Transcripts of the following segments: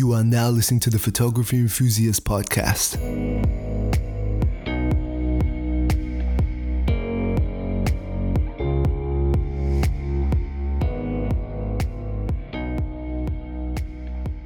You are now listening to the Photography Enthusiast Podcast.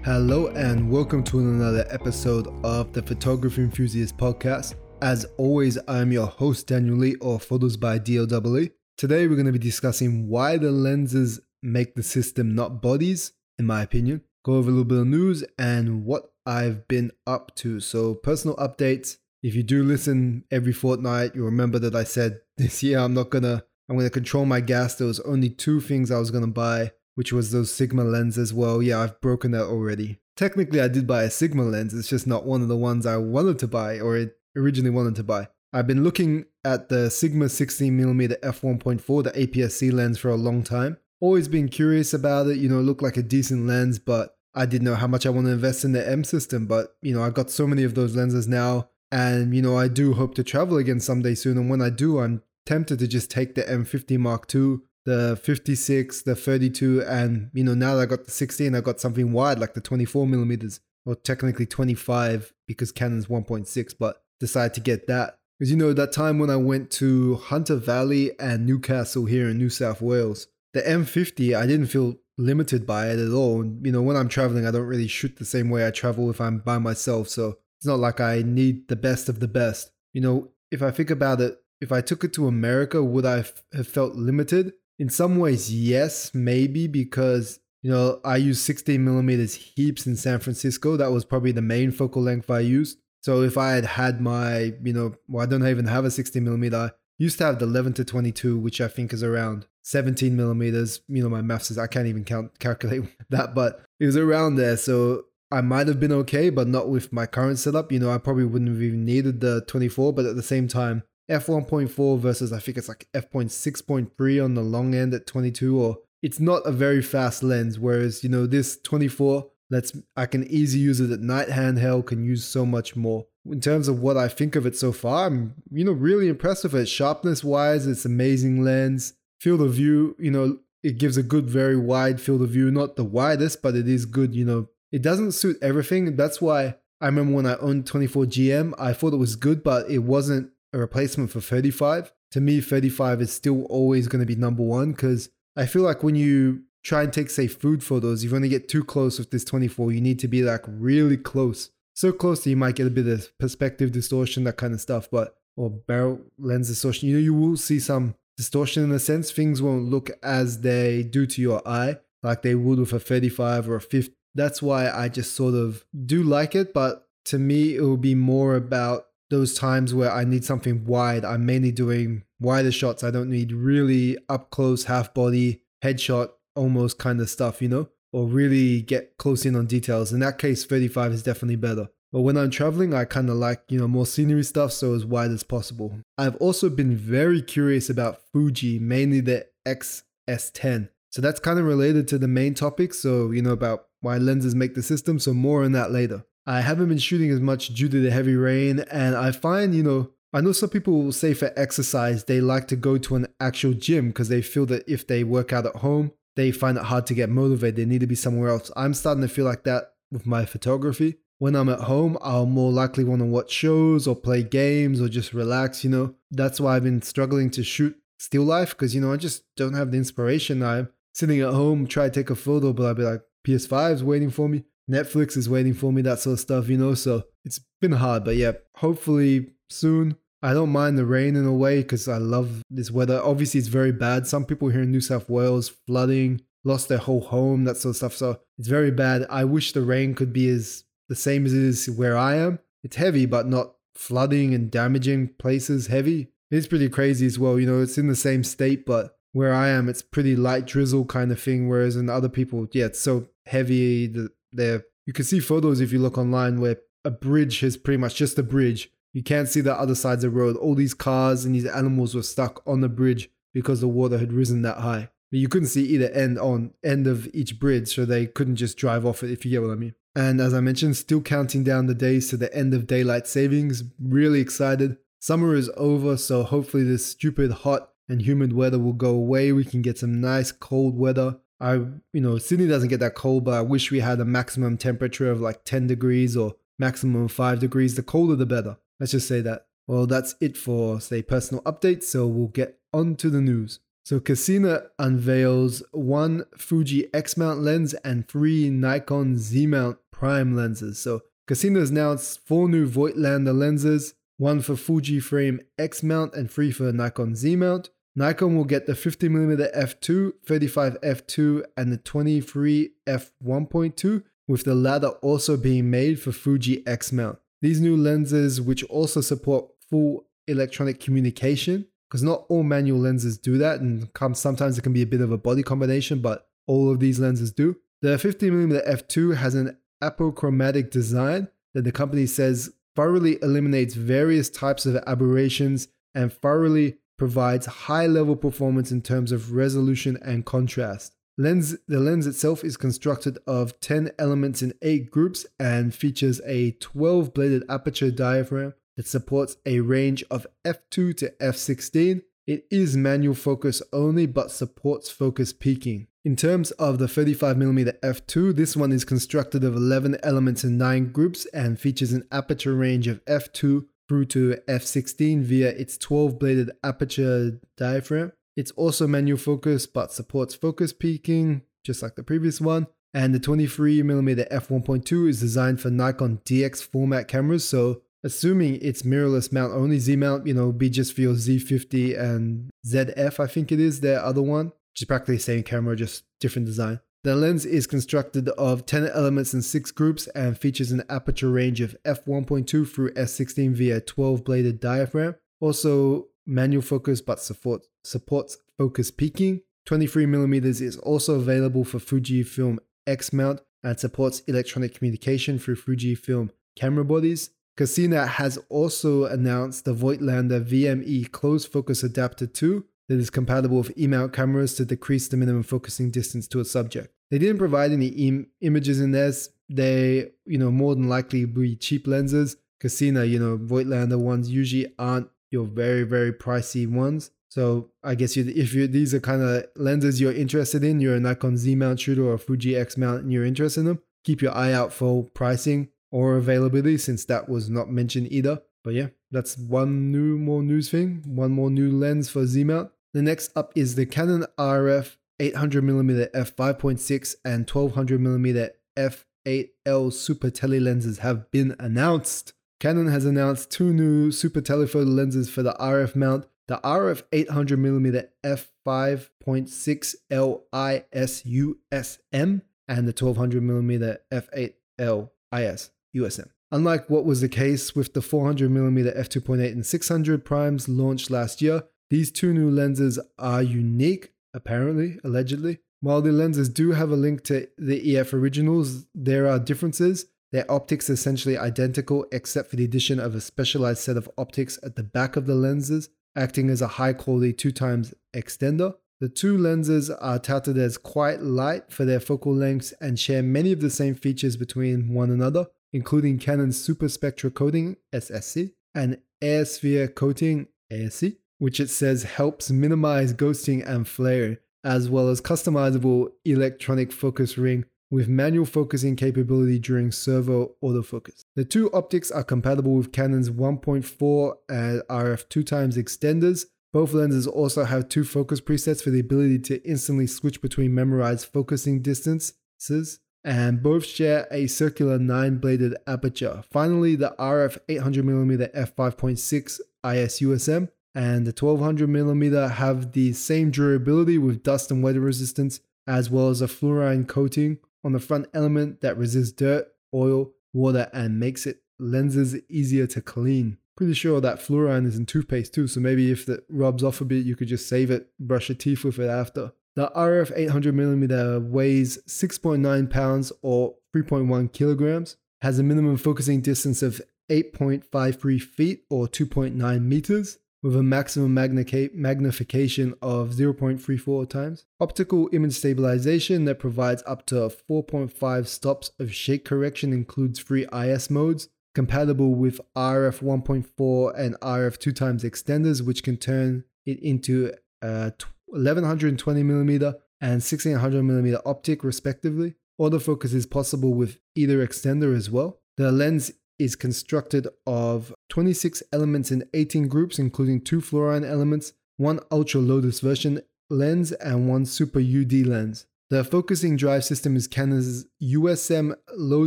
Hello, and welcome to another episode of the Photography Enthusiast Podcast. As always, I'm your host, Daniel Lee, or Photos by DLWE. Today, we're going to be discussing why the lenses make the system, not bodies, in my opinion go over a little bit of news and what I've been up to. So, personal updates. If you do listen every fortnight, you remember that I said this year I'm not gonna I'm gonna control my gas. There was only two things I was gonna buy, which was those Sigma lenses. Well, yeah, I've broken that already. Technically, I did buy a Sigma lens. It's just not one of the ones I wanted to buy or originally wanted to buy. I've been looking at the Sigma 16mm f1.4, the APS-C lens, for a long time always been curious about it. You know, it looked like a decent lens, but I didn't know how much I want to invest in the M system. But, you know, I got so many of those lenses now. And, you know, I do hope to travel again someday soon. And when I do, I'm tempted to just take the M50 Mark II, the 56, the 32. And, you know, now that I got the 16, I got something wide like the 24 millimeters, or technically 25 because Canon's 1.6, but decided to get that. Because, you know, that time when I went to Hunter Valley and Newcastle here in New South Wales, the M50, I didn't feel limited by it at all. You know, when I'm traveling, I don't really shoot the same way I travel if I'm by myself. So it's not like I need the best of the best. You know, if I think about it, if I took it to America, would I f- have felt limited? In some ways, yes, maybe because you know I use 16 millimeters heaps in San Francisco. That was probably the main focal length I used. So if I had had my, you know, well, I don't even have a 16 millimeter. Used to have the 11 to 22, which I think is around 17 millimeters. You know, my maths is, I can't even count, calculate that, but it was around there. So I might have been okay, but not with my current setup. You know, I probably wouldn't have even needed the 24, but at the same time, f1.4 versus I think it's like f.6.3 on the long end at 22, or it's not a very fast lens. Whereas, you know, this 24 lets, I can easily use it at night handheld, can use so much more. In terms of what I think of it so far, I'm, you know, really impressed with it. Sharpness wise, it's amazing lens field of view, you know, it gives a good, very wide field of view. Not the widest, but it is good, you know. It doesn't suit everything. That's why I remember when I owned 24 GM, I thought it was good, but it wasn't a replacement for 35. To me, 35 is still always going to be number one because I feel like when you try and take, say, food photos, you to get too close with this 24, you need to be like really close. So close that you might get a bit of perspective distortion, that kind of stuff, but or barrel lens distortion. You know, you will see some distortion in a sense. Things won't look as they do to your eye, like they would with a 35 or a 50. That's why I just sort of do like it, but to me, it will be more about those times where I need something wide. I'm mainly doing wider shots. I don't need really up close, half body, headshot, almost kind of stuff, you know, or really get close in on details. In that case, 35 is definitely better. But when I'm traveling, I kind of like, you know, more scenery stuff, so as wide as possible. I've also been very curious about Fuji, mainly the XS10. So that's kind of related to the main topic, so, you know, about why lenses make the system, so more on that later. I haven't been shooting as much due to the heavy rain, and I find, you know, I know some people will say for exercise, they like to go to an actual gym because they feel that if they work out at home, they find it hard to get motivated. They need to be somewhere else. I'm starting to feel like that with my photography when I'm at home, I'll more likely want to watch shows or play games or just relax, you know. That's why I've been struggling to shoot still life because, you know, I just don't have the inspiration. I'm sitting at home, try to take a photo, but I'll be like, PS5 is waiting for me, Netflix is waiting for me, that sort of stuff, you know. So it's been hard, but yeah, hopefully soon. I don't mind the rain in a way because I love this weather. Obviously, it's very bad. Some people here in New South Wales flooding, lost their whole home, that sort of stuff. So it's very bad. I wish the rain could be as the same as it is where I am. It's heavy, but not flooding and damaging places heavy. It's pretty crazy as well. You know, it's in the same state, but where I am, it's pretty light drizzle kind of thing. Whereas in other people, yeah, it's so heavy that they're, you can see photos if you look online where a bridge is pretty much just a bridge. You can't see the other sides of the road. All these cars and these animals were stuck on the bridge because the water had risen that high. But you couldn't see either end on end of each bridge, so they couldn't just drive off it if you get what I mean. And as I mentioned, still counting down the days to the end of daylight savings. Really excited. Summer is over, so hopefully this stupid hot and humid weather will go away. We can get some nice cold weather. I, you know, Sydney doesn't get that cold, but I wish we had a maximum temperature of like 10 degrees or maximum 5 degrees. The colder, the better. Let's just say that. Well, that's it for, say, personal updates. So we'll get on to the news. So Cosina unveils one Fuji X mount lens and three Nikon Z mount prime lenses. So Cosina has announced four new Voigtlander lenses, one for Fuji frame X mount and three for Nikon Z mount. Nikon will get the 50mm f2, 35 f2, and the 23 f1.2, with the latter also being made for Fuji X mount. These new lenses, which also support full electronic communication, because not all manual lenses do that, and sometimes it can be a bit of a body combination, but all of these lenses do. The 50mm f2 has an apochromatic design that the company says thoroughly eliminates various types of aberrations and thoroughly provides high level performance in terms of resolution and contrast. Lens, the lens itself is constructed of 10 elements in 8 groups and features a 12 bladed aperture diaphragm that supports a range of f2 to f16. It is manual focus only but supports focus peaking. In terms of the 35mm f2, this one is constructed of 11 elements in 9 groups and features an aperture range of f2 through to f16 via its 12 bladed aperture diaphragm. It's also manual focus but supports focus peaking, just like the previous one. And the 23mm f1.2 is designed for Nikon DX format cameras, so assuming it's mirrorless mount only, Z mount, you know, be just for your Z50 and ZF, I think it is, their other one, is practically the same camera, just different design. The lens is constructed of 10 elements in 6 groups and features an aperture range of f1.2 through f16 via 12 bladed diaphragm. Also manual focus but support, supports focus peaking. 23mm is also available for Fujifilm X mount and supports electronic communication through Fujifilm camera bodies. Cosina has also announced the Voigtlander VME close focus adapter 2 that is compatible with E-mount cameras to decrease the minimum focusing distance to a subject. They didn't provide any e- images in this. They, you know, more than likely be cheap lenses. Cosina, you know, Voigtlander ones usually aren't your very, very pricey ones. So I guess you, if you these are kind of lenses you're interested in, you're a Nikon Z mount shooter or a Fuji X mount and you're interested in them, keep your eye out for pricing or availability since that was not mentioned either. But yeah, that's one new more news thing, one more new lens for Z mount. The next up is the Canon RF 800mm f5.6 and 1200mm f8L super tele lenses have been announced. Canon has announced two new super telephoto lenses for the RF mount. The RF 800mm f5.6 L IS USM and the 1200mm f8L IS USM. Unlike what was the case with the 400mm f2.8 and 600 primes launched last year, these two new lenses are unique, apparently, allegedly. While the lenses do have a link to the EF originals, there are differences. Their optics are essentially identical except for the addition of a specialized set of optics at the back of the lenses, acting as a high quality 2 times extender. The two lenses are touted as quite light for their focal lengths and share many of the same features between one another, including Canon's Super Spectra Coating SSC and Air Sphere Coating ASC which it says helps minimize ghosting and flare, as well as customizable electronic focus ring with manual focusing capability during servo autofocus. The two optics are compatible with Canon's 1.4 and RF 2x extenders. Both lenses also have two focus presets for the ability to instantly switch between memorized focusing distances, and both share a circular 9 bladed aperture. Finally, the RF 800mm f5.6 IS USM and the 1200mm have the same durability with dust and weather resistance, as well as a fluorine coating on the front element that resists dirt, oil, water, and makes it lenses easier to clean. Pretty sure that fluorine is in toothpaste too, so maybe if it rubs off a bit, you could just save it, brush your teeth with it after. The RF 800mm weighs 6.9 pounds or 3.1 kilograms, has a minimum focusing distance of 8.53 feet or 2.9 meters, with a maximum magnification of 0.34 times. Optical image stabilization that provides up to 4.5 stops of shake correction includes three IS modes, compatible with RF 1.4 and RF 2 times extenders, which can turn it into uh, a 1120mm and 1600mm optic respectively. Autofocus is possible with either extender as well. The lens is constructed of 26 elements in 18 groups, including two fluorine elements, one ultra low dispersion lens, and one super UD lens. The focusing drive system is Canon's USM low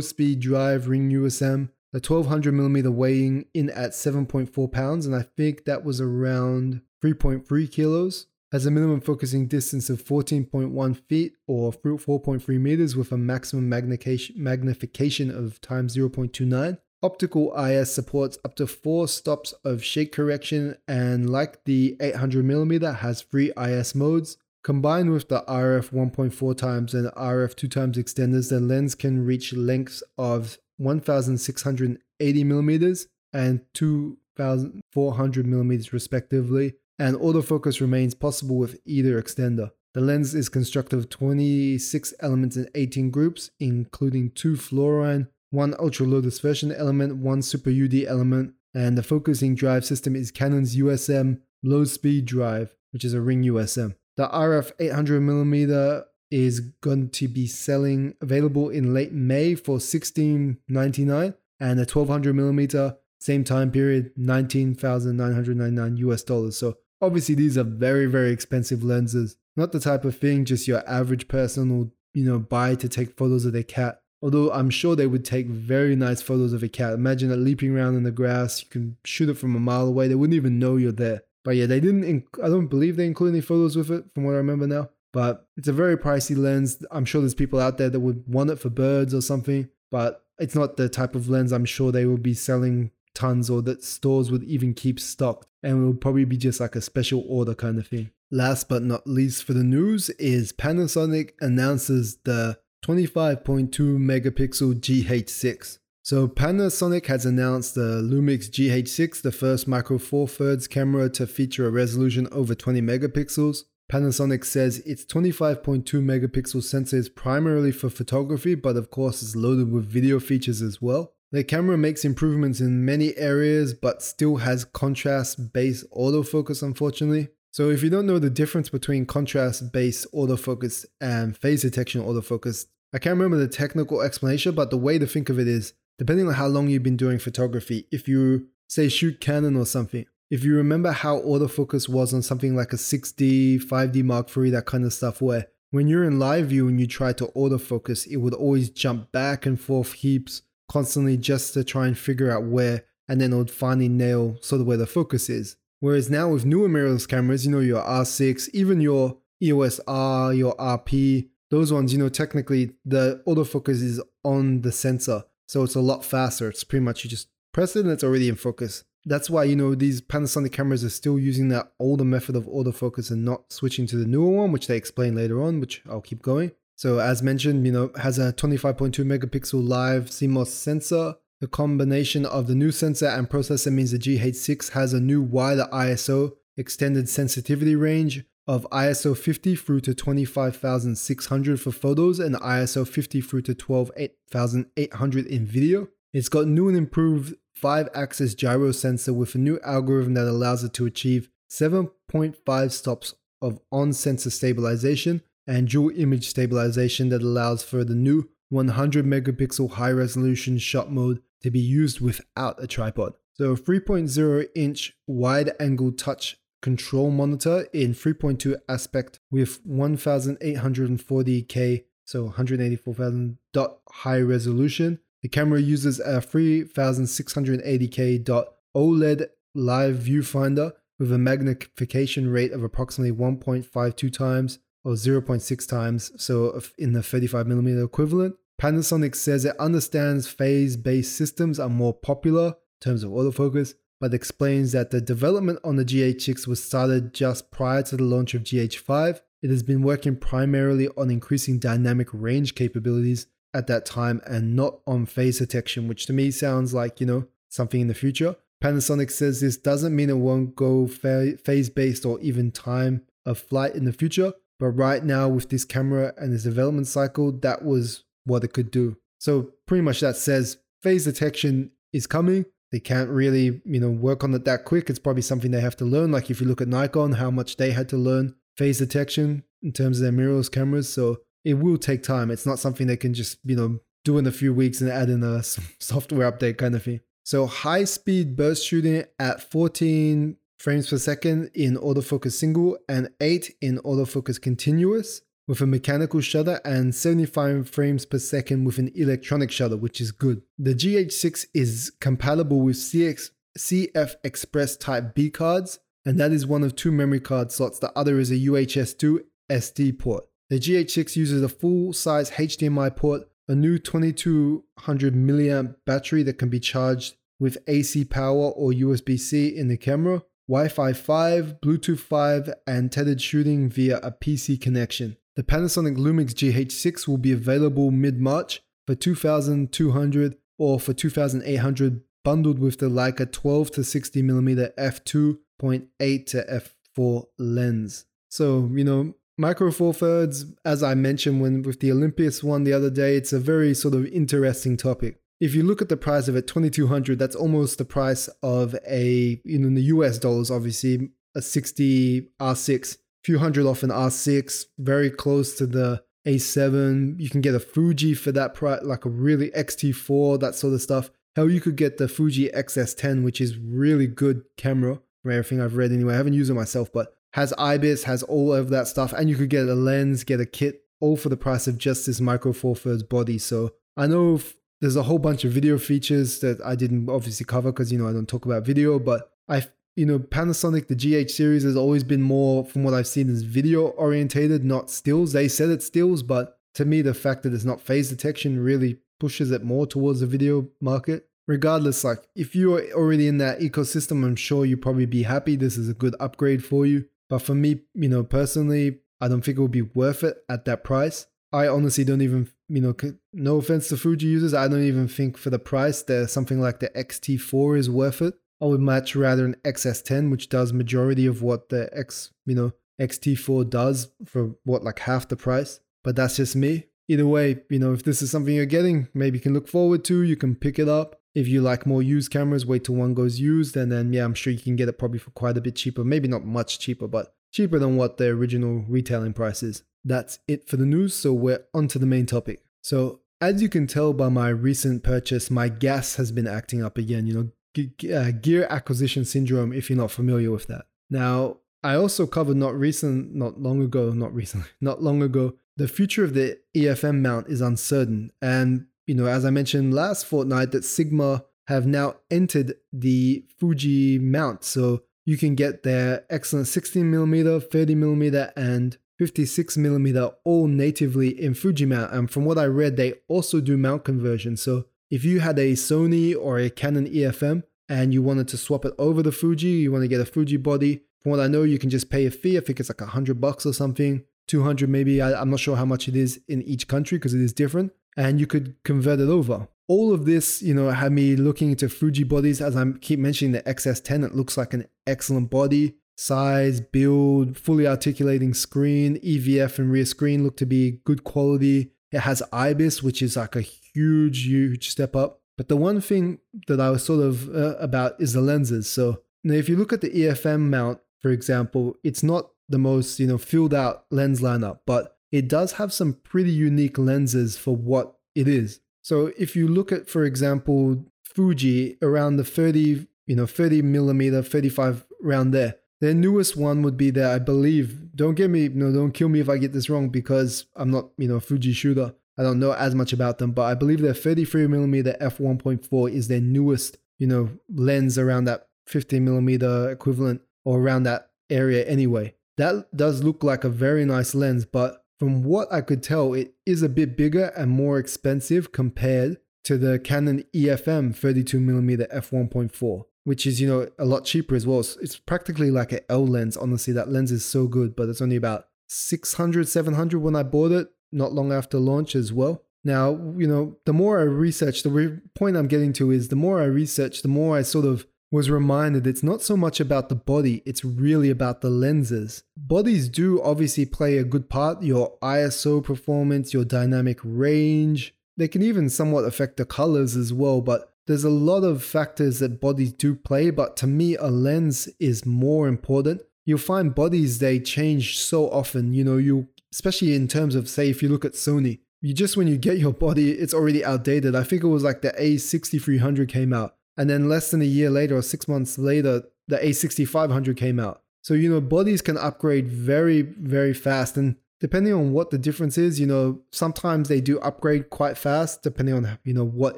speed drive ring USM, the 1200mm weighing in at 7.4 pounds, and I think that was around 3.3 kilos. Has a minimum focusing distance of 14.1 feet or 4.3 meters with a maximum magnification of times 0.29. Optical IS supports up to four stops of shake correction and like the 800mm has three IS modes. Combined with the RF 1.4 times and RF 2 times extenders, the lens can reach lengths of 1680 millimeters and 2400 millimeters respectively, and autofocus remains possible with either extender. The lens is constructed of 26 elements in 18 groups, including two fluorine one ultra low dispersion element, one super UD element, and the focusing drive system is Canon's USM low speed drive, which is a ring USM. The RF 800mm is going to be selling available in late May for 16.99 and the 1200mm same time period 19,999 US dollars. So obviously these are very very expensive lenses. Not the type of thing just your average person will, you know, buy to take photos of their cat. Although I'm sure they would take very nice photos of a cat. Imagine it leaping around in the grass. You can shoot it from a mile away. They wouldn't even know you're there. But yeah, they didn't. Inc- I don't believe they include any photos with it, from what I remember now. But it's a very pricey lens. I'm sure there's people out there that would want it for birds or something. But it's not the type of lens I'm sure they will be selling tons or that stores would even keep stocked. And it would probably be just like a special order kind of thing. Last but not least for the news is Panasonic announces the 25.2 megapixel GH6. So Panasonic has announced the Lumix GH6, the first micro four thirds camera to feature a resolution over 20 megapixels. Panasonic says its 25.2 megapixel sensor is primarily for photography, but of course is loaded with video features as well. The camera makes improvements in many areas, but still has contrast based autofocus, unfortunately. So if you don't know the difference between contrast based autofocus and phase detection autofocus, I can't remember the technical explanation, but the way to think of it is depending on how long you've been doing photography, if you say shoot Canon or something, if you remember how autofocus was on something like a 6D, 5D Mark III, that kind of stuff, where when you're in live view and you try to autofocus, it would always jump back and forth heaps constantly just to try and figure out where, and then it would finally nail sort of where the focus is. Whereas now with newer mirrorless cameras, you know, your R6, even your EOS R, your RP, those ones, you know, technically the autofocus is on the sensor. So it's a lot faster. It's pretty much you just press it and it's already in focus. That's why, you know, these Panasonic cameras are still using that older method of autofocus and not switching to the newer one, which they explain later on, which I'll keep going. So as mentioned, you know, has a 25.2 megapixel live CMOS sensor. The combination of the new sensor and processor means the GH6 has a new wider ISO extended sensitivity range of ISO 50 through to 25,600 for photos and ISO 50 through to 12,800 in video. It's got new and improved 5 axis gyro sensor with a new algorithm that allows it to achieve 7.5 stops of on sensor stabilization and dual image stabilization that allows for the new 100 megapixel high resolution shot mode to be used without a tripod. So 3.0 inch wide angle touch control monitor in 3.2 aspect with 1840K, so 184,000 dot high resolution. The camera uses a 3680K dot OLED live viewfinder with a magnification rate of approximately 1.52 times or 0.6 times, so in the 35mm equivalent. Panasonic says it understands phase based systems are more popular in terms of autofocus, but explains that the development on the GH6 was started just prior to the launch of GH5. It has been working primarily on increasing dynamic range capabilities at that time and not on phase detection, which to me sounds like, you know, something in the future. Panasonic says this doesn't mean it won't go phase based or even time of flight in the future, but right now with this camera and this development cycle, that was what it could do. So pretty much that says phase detection is coming they can't really, you know, work on it that quick. It's probably something they have to learn. Like if you look at Nikon, how much they had to learn phase detection in terms of their mirrorless cameras. So it will take time. It's not something they can just, you know, do in a few weeks and add in a software update kind of thing. So high speed burst shooting at 14 frames per second in autofocus single and 8 in autofocus continuous with a mechanical shutter and 75 frames per second with an electronic shutter, which is good. The GH6 is compatible with CX, CF Express Type B cards, and that is one of two memory card slots. The other is a UHS-2 SD port. The GH6 uses a full-size HDMI port, a new 2200 milliamp battery that can be charged with AC power or USB-C in the camera, Wi-Fi 5, Bluetooth 5, and tethered shooting via a PC connection. The Panasonic Lumix GH6 will be available mid-March for 2200 or for 2800 bundled with the Leica 12 to 60mm f2.8 to f4 lens. So, you know, micro four thirds, as I mentioned when with the Olympus one the other day, it's a very sort of interesting topic. If you look at the price of it, 2200, that's almost the price of a, you know, in the US dollars, obviously, a 60 R6 few hundred off an R6, very close to the A7. You can get a Fuji for that price, like a really XT4, that sort of stuff. Hell, you could get the Fuji XS10, which is really good camera from everything I've read anyway. I haven't used it myself, but has IBIS, has all of that stuff, and you could get a lens, get a kit, all for the price of just this micro four thirds body. So I know there's a whole bunch of video features that I didn't obviously cover because you know I don't talk about video, but I you know, Panasonic, the GH series has always been more, from what I've seen, is video orientated, not stills. They said it's stills, but to me, the fact that it's not phase detection really pushes it more towards the video market. Regardless, like if you're already in that ecosystem, I'm sure you probably be happy. This is a good upgrade for you. But for me, you know, personally, I don't think it would be worth it at that price. I honestly don't even, you know, no offense to Fuji users, I don't even think for the price that something like the XT4 is worth it. I would much rather an XS10, which does majority of what the X, you know, XT4 does for what like half the price. But that's just me. Either way, you know, if this is something you're getting, maybe you can look forward to, you can pick it up. If you like more used cameras, wait till one goes used, and then yeah, I'm sure you can get it probably for quite a bit cheaper. Maybe not much cheaper, but cheaper than what the original retailing price is. That's it for the news, so we're on to the main topic. So as you can tell by my recent purchase, my gas has been acting up again. You know, uh, gear acquisition syndrome if you're not familiar with that. Now, I also covered not recent, not long ago, not recently, not long ago, the future of the EFM mount is uncertain. And, you know, as I mentioned last fortnight, that Sigma have now entered the Fuji mount. So you can get their excellent 16mm, 30mm, and 56mm all natively in Fuji mount. And from what I read, they also do mount conversion. So if you had a Sony or a Canon EFM and you wanted to swap it over the Fuji, you want to get a Fuji body, from what I know, you can just pay a fee. I think it's like a hundred bucks or something, 200 maybe. I, am not sure how much it is in each country because it is different. And you could convert it over. All of this, you know, had me looking into Fuji bodies. As I keep mentioning the XS10, it looks like an excellent body. Size, build, fully articulating screen, EVF and rear screen look to be good quality. It has IBIS, which is like a huge, huge step up. But the one thing that I was sort of uh, about is the lenses. So now if you look at the EFM mount, for example, it's not the most, you know, filled out lens lineup, but it does have some pretty unique lenses for what it is. So if you look at, for example, Fuji around the 30, you know, 30 millimeter, 35 around there. Their newest one would be there, I believe. Don't get me, no, don't kill me if I get this wrong because I'm not, you know, Fuji shooter. I don't know as much about them, but I believe their 33mm f1.4 is their newest, you know, lens around that 15mm equivalent or around that area anyway. That does look like a very nice lens, but from what I could tell, it is a bit bigger and more expensive compared to the Canon EFM 32mm f1.4, which is, you know, a lot cheaper as well. It's practically like an L lens. Honestly, that lens is so good, but it's only about 600, 700 when I bought it not long after launch as well. Now, you know, the more I research, the re- point I'm getting to is the more I research, the more I sort of was reminded it's not so much about the body, it's really about the lenses. Bodies do obviously play a good part, your ISO performance, your dynamic range. They can even somewhat affect the colors as well, but there's a lot of factors that bodies do play, but to me, a lens is more important you'll find bodies they change so often. You know, you especially in terms of say if you look at Sony, you just when you get your body, it's already outdated. I think it was like the A6300 came out, and then less than a year later or six months later, the A6500 came out. So you know, bodies can upgrade very very fast, and depending on what the difference is, you know, sometimes they do upgrade quite fast depending on you know what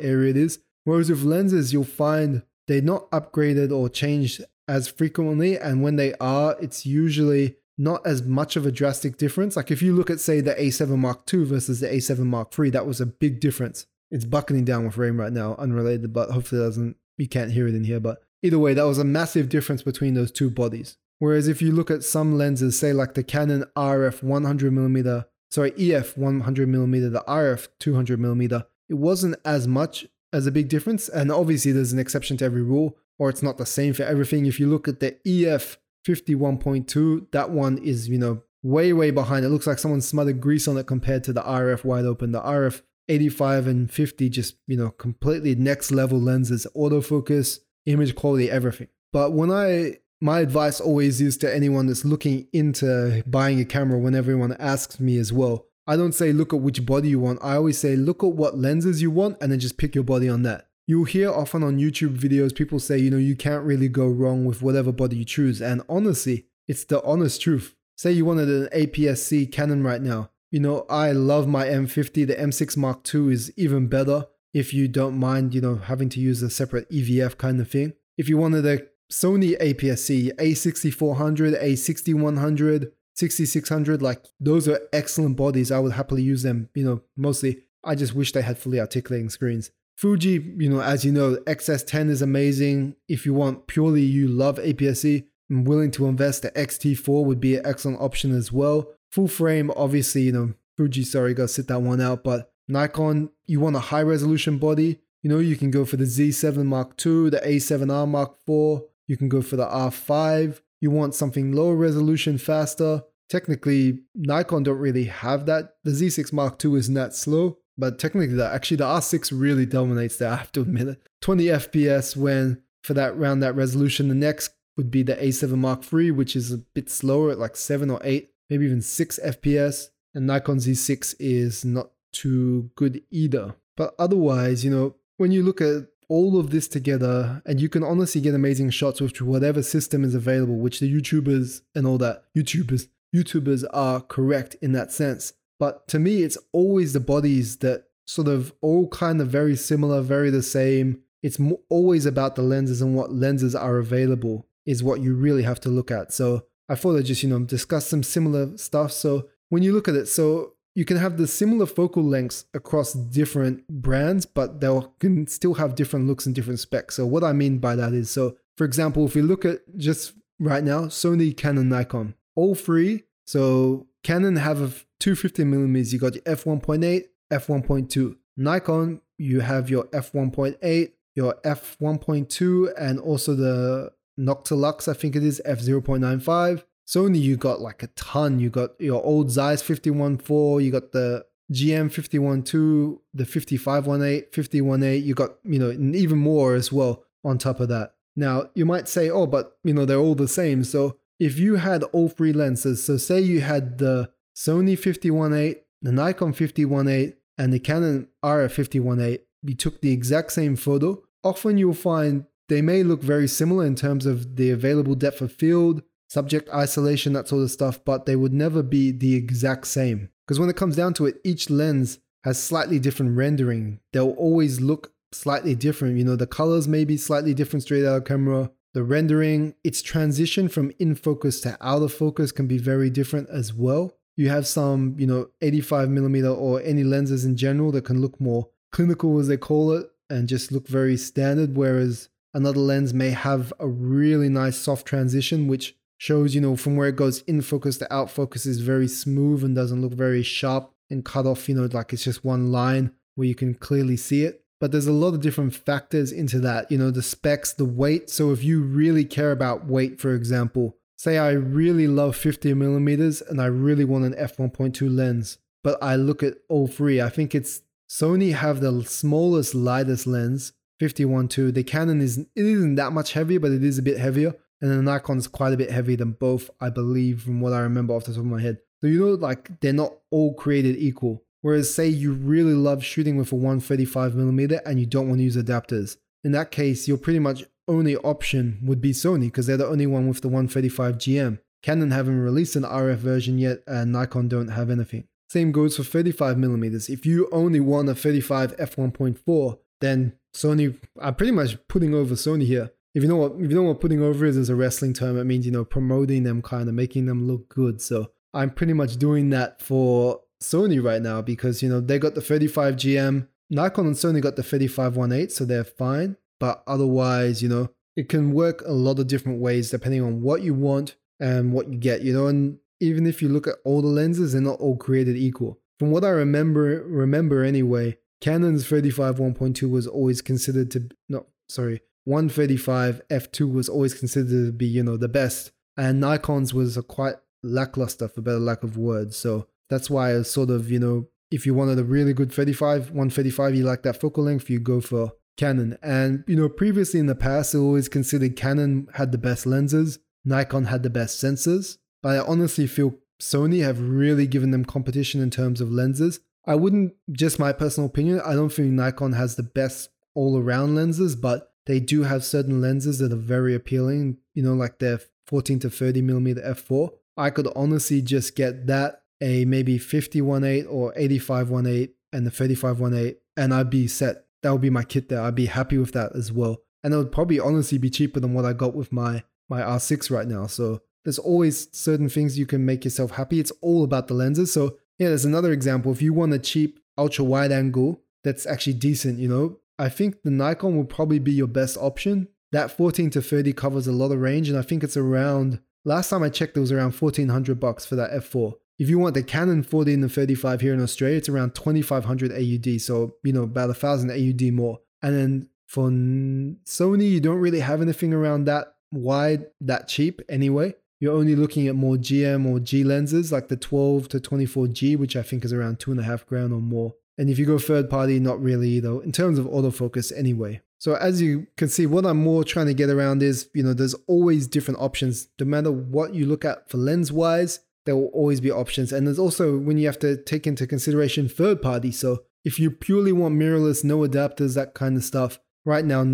area it is. Whereas with lenses, you'll find they're not upgraded or changed as frequently, and when they are, it's usually not as much of a drastic difference. Like if you look at say the A7 Mark II versus the A7 Mark III, that was a big difference. It's buckling down with rain right now, unrelated, but hopefully doesn't you can't hear it in here. But either way, that was a massive difference between those two bodies. Whereas if you look at some lenses, say like the Canon RF 100mm, sorry, EF 100mm, the RF 200mm, it wasn't as much as a big difference. And obviously there's an exception to every rule, or it's not the same for everything. If you look at the EF 51.2, that one is, you know, way, way behind. It looks like someone smothered grease on it compared to the RF wide open. The RF 85 and 50 just, you know, completely next level lenses, autofocus, image quality, everything. But when I my advice always is to anyone that's looking into buying a camera when everyone asks me as well. I don't say look at which body you want. I always say look at what lenses you want and then just pick your body on that. You'll hear often on YouTube videos people say, you know, you can't really go wrong with whatever body you choose. And honestly, it's the honest truth. Say you wanted an APS-C Canon right now. You know, I love my M50. The M6 Mark II is even better if you don't mind, you know, having to use a separate EVF kind of thing. If you wanted a Sony APS-C, A6400, A6100, 6600, like those are excellent bodies. I would happily use them, you know, mostly. I just wish they had fully articulating screens. Fuji, you know, as you know, XS10 is amazing. If you want purely you love APS-C, I'm willing to invest. The X-T4 would be an excellent option as well. Full frame, obviously, you know, Fuji, sorry, gotta sit that one out. But Nikon, you want a high resolution body, you know, you can go for the Z7 Mark II, the A7R Mark IV, you can go for the R5. You want something lower resolution, faster. Technically, Nikon don't really have that. The Z6 Mark II isn't that slow, but technically, the, actually the R6 really dominates there. I have to admit it. 20 FPS when for that round that resolution. The next would be the A7 Mark III, which is a bit slower at like seven or eight, maybe even six FPS. And Nikon Z6 is not too good either. But otherwise, you know, when you look at all of this together and you can honestly get amazing shots with whatever system is available which the youtubers and all that youtubers youtubers are correct in that sense but to me it's always the bodies that sort of all kind of very similar very the same it's always about the lenses and what lenses are available is what you really have to look at so i thought i'd just you know discuss some similar stuff so when you look at it so you can have the similar focal lengths across different brands, but they can still have different looks and different specs. So what I mean by that is, so for example, if we look at just right now, Sony, Canon, Nikon, all three. So Canon have a 250 millimeters. You got your f1.8, f1.2. Nikon, you have your f1.8, your f1.2, and also the Noctilux, I think it is f0.95. Sony, you got like a ton. You got your old Zeiss 51.4, you got the GM 51.2, the 55.18, 50.18, you got, you know, even more as well on top of that. Now, you might say, oh, but, you know, they're all the same. So if you had all three lenses, so say you had the Sony 51.8, the Nikon 51.8, and the Canon RF 51.8, you took the exact same photo, often you'll find they may look very similar in terms of the available depth of field, subject isolation, that sort of stuff, but they would never be the exact same. Because when it comes down to it, each lens has slightly different rendering. They'll always look slightly different. You know, the colors may be slightly different straight out of camera. The rendering, its transition from in focus to out of focus can be very different as well. You have some, you know, 85 millimeter or any lenses in general that can look more clinical, as they call it, and just look very standard. Whereas another lens may have a really nice soft transition, which shows, you know, from where it goes in focus to out focus is very smooth and doesn't look very sharp and cut off, you know, like it's just one line where you can clearly see it. But there's a lot of different factors into that, you know, the specs, the weight. So if you really care about weight, for example, say I really love 50 millimeters and I really want an f1.2 lens, but I look at all three. I think it's Sony have the smallest, lightest lens, 51.2. The Canon is it isn't that much heavier, but it is a bit heavier. and the Nikon's quite a bit heavier than both, I believe, from what I remember off the top of my head. So you know, like they're not all created equal. Whereas, say you really love shooting with a 135mm and you don't want to use adapters. In that case, your pretty much only option would be Sony because they're the only one with the 135 GM. Canon haven't released an RF version yet, and Nikon don't have anything. Same goes for 35mm. If you only want a 35 f1.4, then Sony, I'm pretty much putting over Sony here. If you know what if you know what putting over is as a wrestling term, it means you know promoting them, kind of making them look good. So I'm pretty much doing that for Sony right now because you know they got the 35 GM. Nikon and Sony got the 3518, so they're fine. But otherwise, you know, it can work a lot of different ways depending on what you want and what you get. You know, and even if you look at all the lenses, they're not all created equal. From what I remember, remember anyway, Canon's 35 1.2 was always considered to no, sorry, 135 f2 was always considered to be you know the best, and Nikon's was a quite lackluster for better lack of words. So that's why I sort of, you know, if you wanted a really good 35, 135, you like that focal length, you go for Canon. And, you know, previously in the past, it always considered Canon had the best lenses, Nikon had the best sensors. But I honestly feel Sony have really given them competition in terms of lenses. I wouldn't, just my personal opinion, I don't think Nikon has the best all around lenses, but they do have certain lenses that are very appealing, you know, like their 14 to 30 millimeter f4. I could honestly just get that a maybe 5018 or 8518 and the 3518 and I'd be set. That would be my kit there. I'd be happy with that as well. And it would probably honestly be cheaper than what I got with my my R6 right now. So there's always certain things you can make yourself happy. It's all about the lenses. So yeah, there's another example. If you want a cheap ultra wide angle that's actually decent, you know, I think the Nikon will probably be your best option. That 14 to 30 covers a lot of range, and I think it's around. Last time I checked, it was around 1400 bucks for that f4. If you want the Canon 14 to 35 here in Australia, it's around 2500 AUD. So, you know, about a thousand AUD more. And then for Sony, you don't really have anything around that wide, that cheap anyway. You're only looking at more GM or G lenses like the 12 to 24G, which I think is around two and a half grand or more. And if you go third party, not really though, in terms of autofocus anyway. So as you can see, what I'm more trying to get around is, you know, there's always different options. No matter what you look at for lens wise, there will always be options. And there's also when you have to take into consideration third party. So if you purely want mirrorless, no adapters, that kind of stuff, right now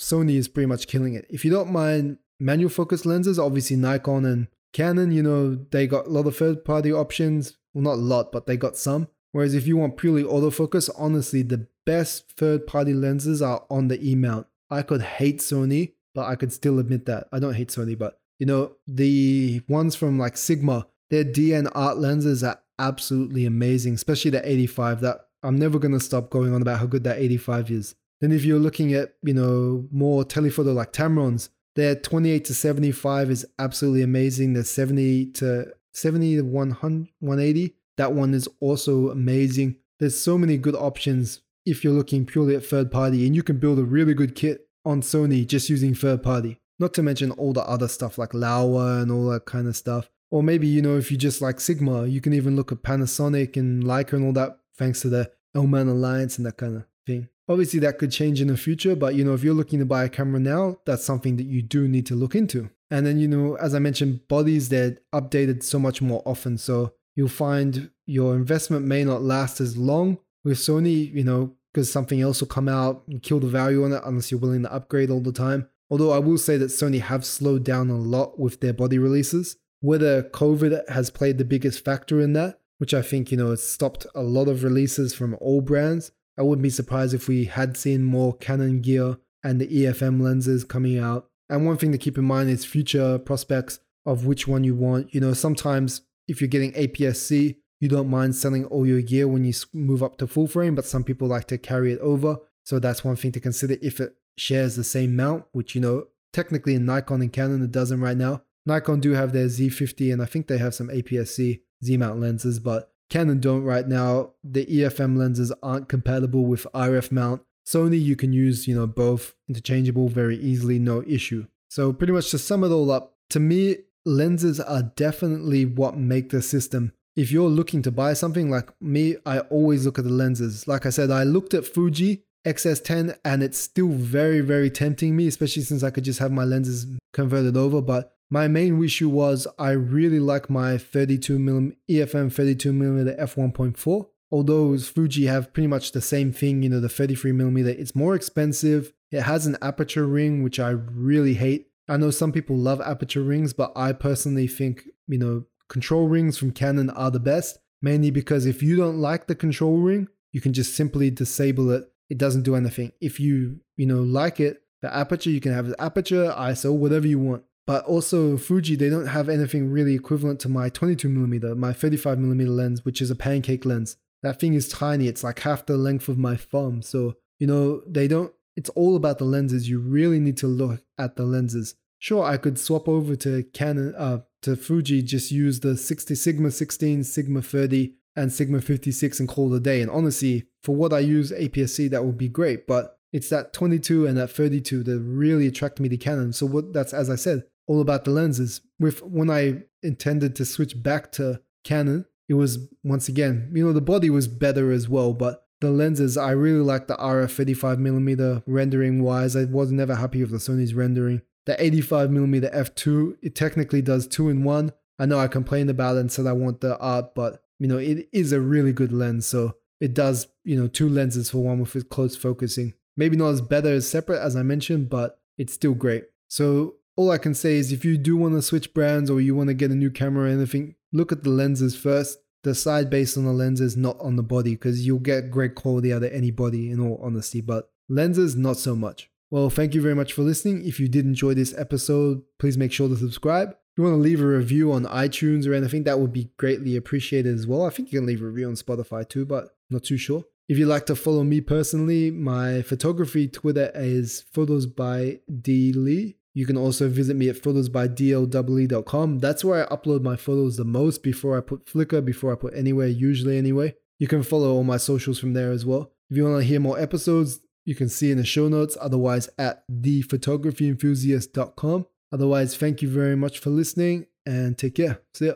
Sony is pretty much killing it. If you don't mind manual focus lenses, obviously Nikon and Canon, you know, they got a lot of third party options. Well, not a lot, but they got some. Whereas if you want purely autofocus, honestly, the best third party lenses are on the E mount. I could hate Sony, but I could still admit that. I don't hate Sony, but you know, the ones from like Sigma, their DN art lenses are absolutely amazing, especially the 85. That I'm never gonna stop going on about how good that 85 is. Then if you're looking at, you know, more telephoto like Tamrons, their 28 to 75 is absolutely amazing. The 70 to 70 to 100, 180, that one is also amazing. There's so many good options if you're looking purely at third party, and you can build a really good kit on Sony just using third party. Not to mention all the other stuff like Laowa and all that kind of stuff. Or maybe, you know, if you just like Sigma, you can even look at Panasonic and Leica and all that, thanks to the L-Mount Alliance and that kind of thing. Obviously, that could change in the future, but you know, if you're looking to buy a camera now, that's something that you do need to look into. And then, you know, as I mentioned, bodies they're updated so much more often. So you'll find your investment may not last as long with Sony, you know, because something else will come out and kill the value on it unless you're willing to upgrade all the time. Although I will say that Sony have slowed down a lot with their body releases. Whether COVID has played the biggest factor in that, which I think, you know, has stopped a lot of releases from all brands. I wouldn't be surprised if we had seen more Canon gear and the EFM lenses coming out. And one thing to keep in mind is future prospects of which one you want. You know, sometimes if you're getting APS-C, you don't mind selling all your gear when you move up to full frame, but some people like to carry it over. So that's one thing to consider if it shares the same mount, which, you know, technically in Nikon and Canon it doesn't right now. Nikon do have their Z50 and I think they have some APS-C Z-mount lenses, but Canon don't right now. The EFM lenses aren't compatible with RF mount. Sony, you can use, you know, both interchangeable very easily, no issue. So pretty much to sum it all up, to me, lenses are definitely what make the system. If you're looking to buy something like me, I always look at the lenses. Like I said, I looked at Fuji XS10 and it's still very, very tempting me, especially since I could just have my lenses converted over. But my main issue was I really like my 32mm EFM 32mm f1.4. Although Fuji have pretty much the same thing, you know, the 33mm, it's more expensive. It has an aperture ring, which I really hate. I know some people love aperture rings, but I personally think, you know, control rings from Canon are the best, mainly because if you don't like the control ring, you can just simply disable it. It doesn't do anything. If you, you know, like it, the aperture, you can have the aperture, ISO, whatever you want. But also Fuji, they don't have anything really equivalent to my 22mm, my 35mm lens, which is a pancake lens. That thing is tiny. It's like half the length of my thumb. So, you know, they don't, it's all about the lenses. You really need to look at the lenses. Sure, I could swap over to Canon, uh, to Fuji, just use the 60 Sigma 16, Sigma 30, and Sigma 56 and call it a day. And honestly, for what I use APS-C, that would be great. But it's that 22 and that 32 that really attract me to Canon. So what that's as I said, all about the lenses. With when I intended to switch back to Canon, it was once again, you know, the body was better as well, but the lenses, I really like the RF 35mm rendering wise. I was never happy with the Sony's rendering. The 85mm f2, it technically does two in one. I know I complained about it and said I want the art, but you know, it is a really good lens. So it does, you know, two lenses for one with close focusing. Maybe not as better as separate as I mentioned, but it's still great. So all I can say is if you do want to switch brands or you want to get a new camera or anything, look at the lenses first. Decide based on the lenses, not on the body, because you'll get great quality out of any body in all honesty, but lenses, not so much. Well, thank you very much for listening. If you did enjoy this episode, please make sure to subscribe. If you want to leave a review on iTunes or anything, that would be greatly appreciated as well. I think you can leave a review on Spotify too, but not too sure. If you'd like to follow me personally, my photography Twitter is photos by D Lee. You can also visit me at photosbydle.com. That's where I upload my photos the most before I put Flickr, before I put anywhere, usually anyway. You can follow all my socials from there as well. If you want to hear more episodes, you can see in the show notes, otherwise at thephotographyenthusiast.com. Otherwise, thank you very much for listening and take care. See ya.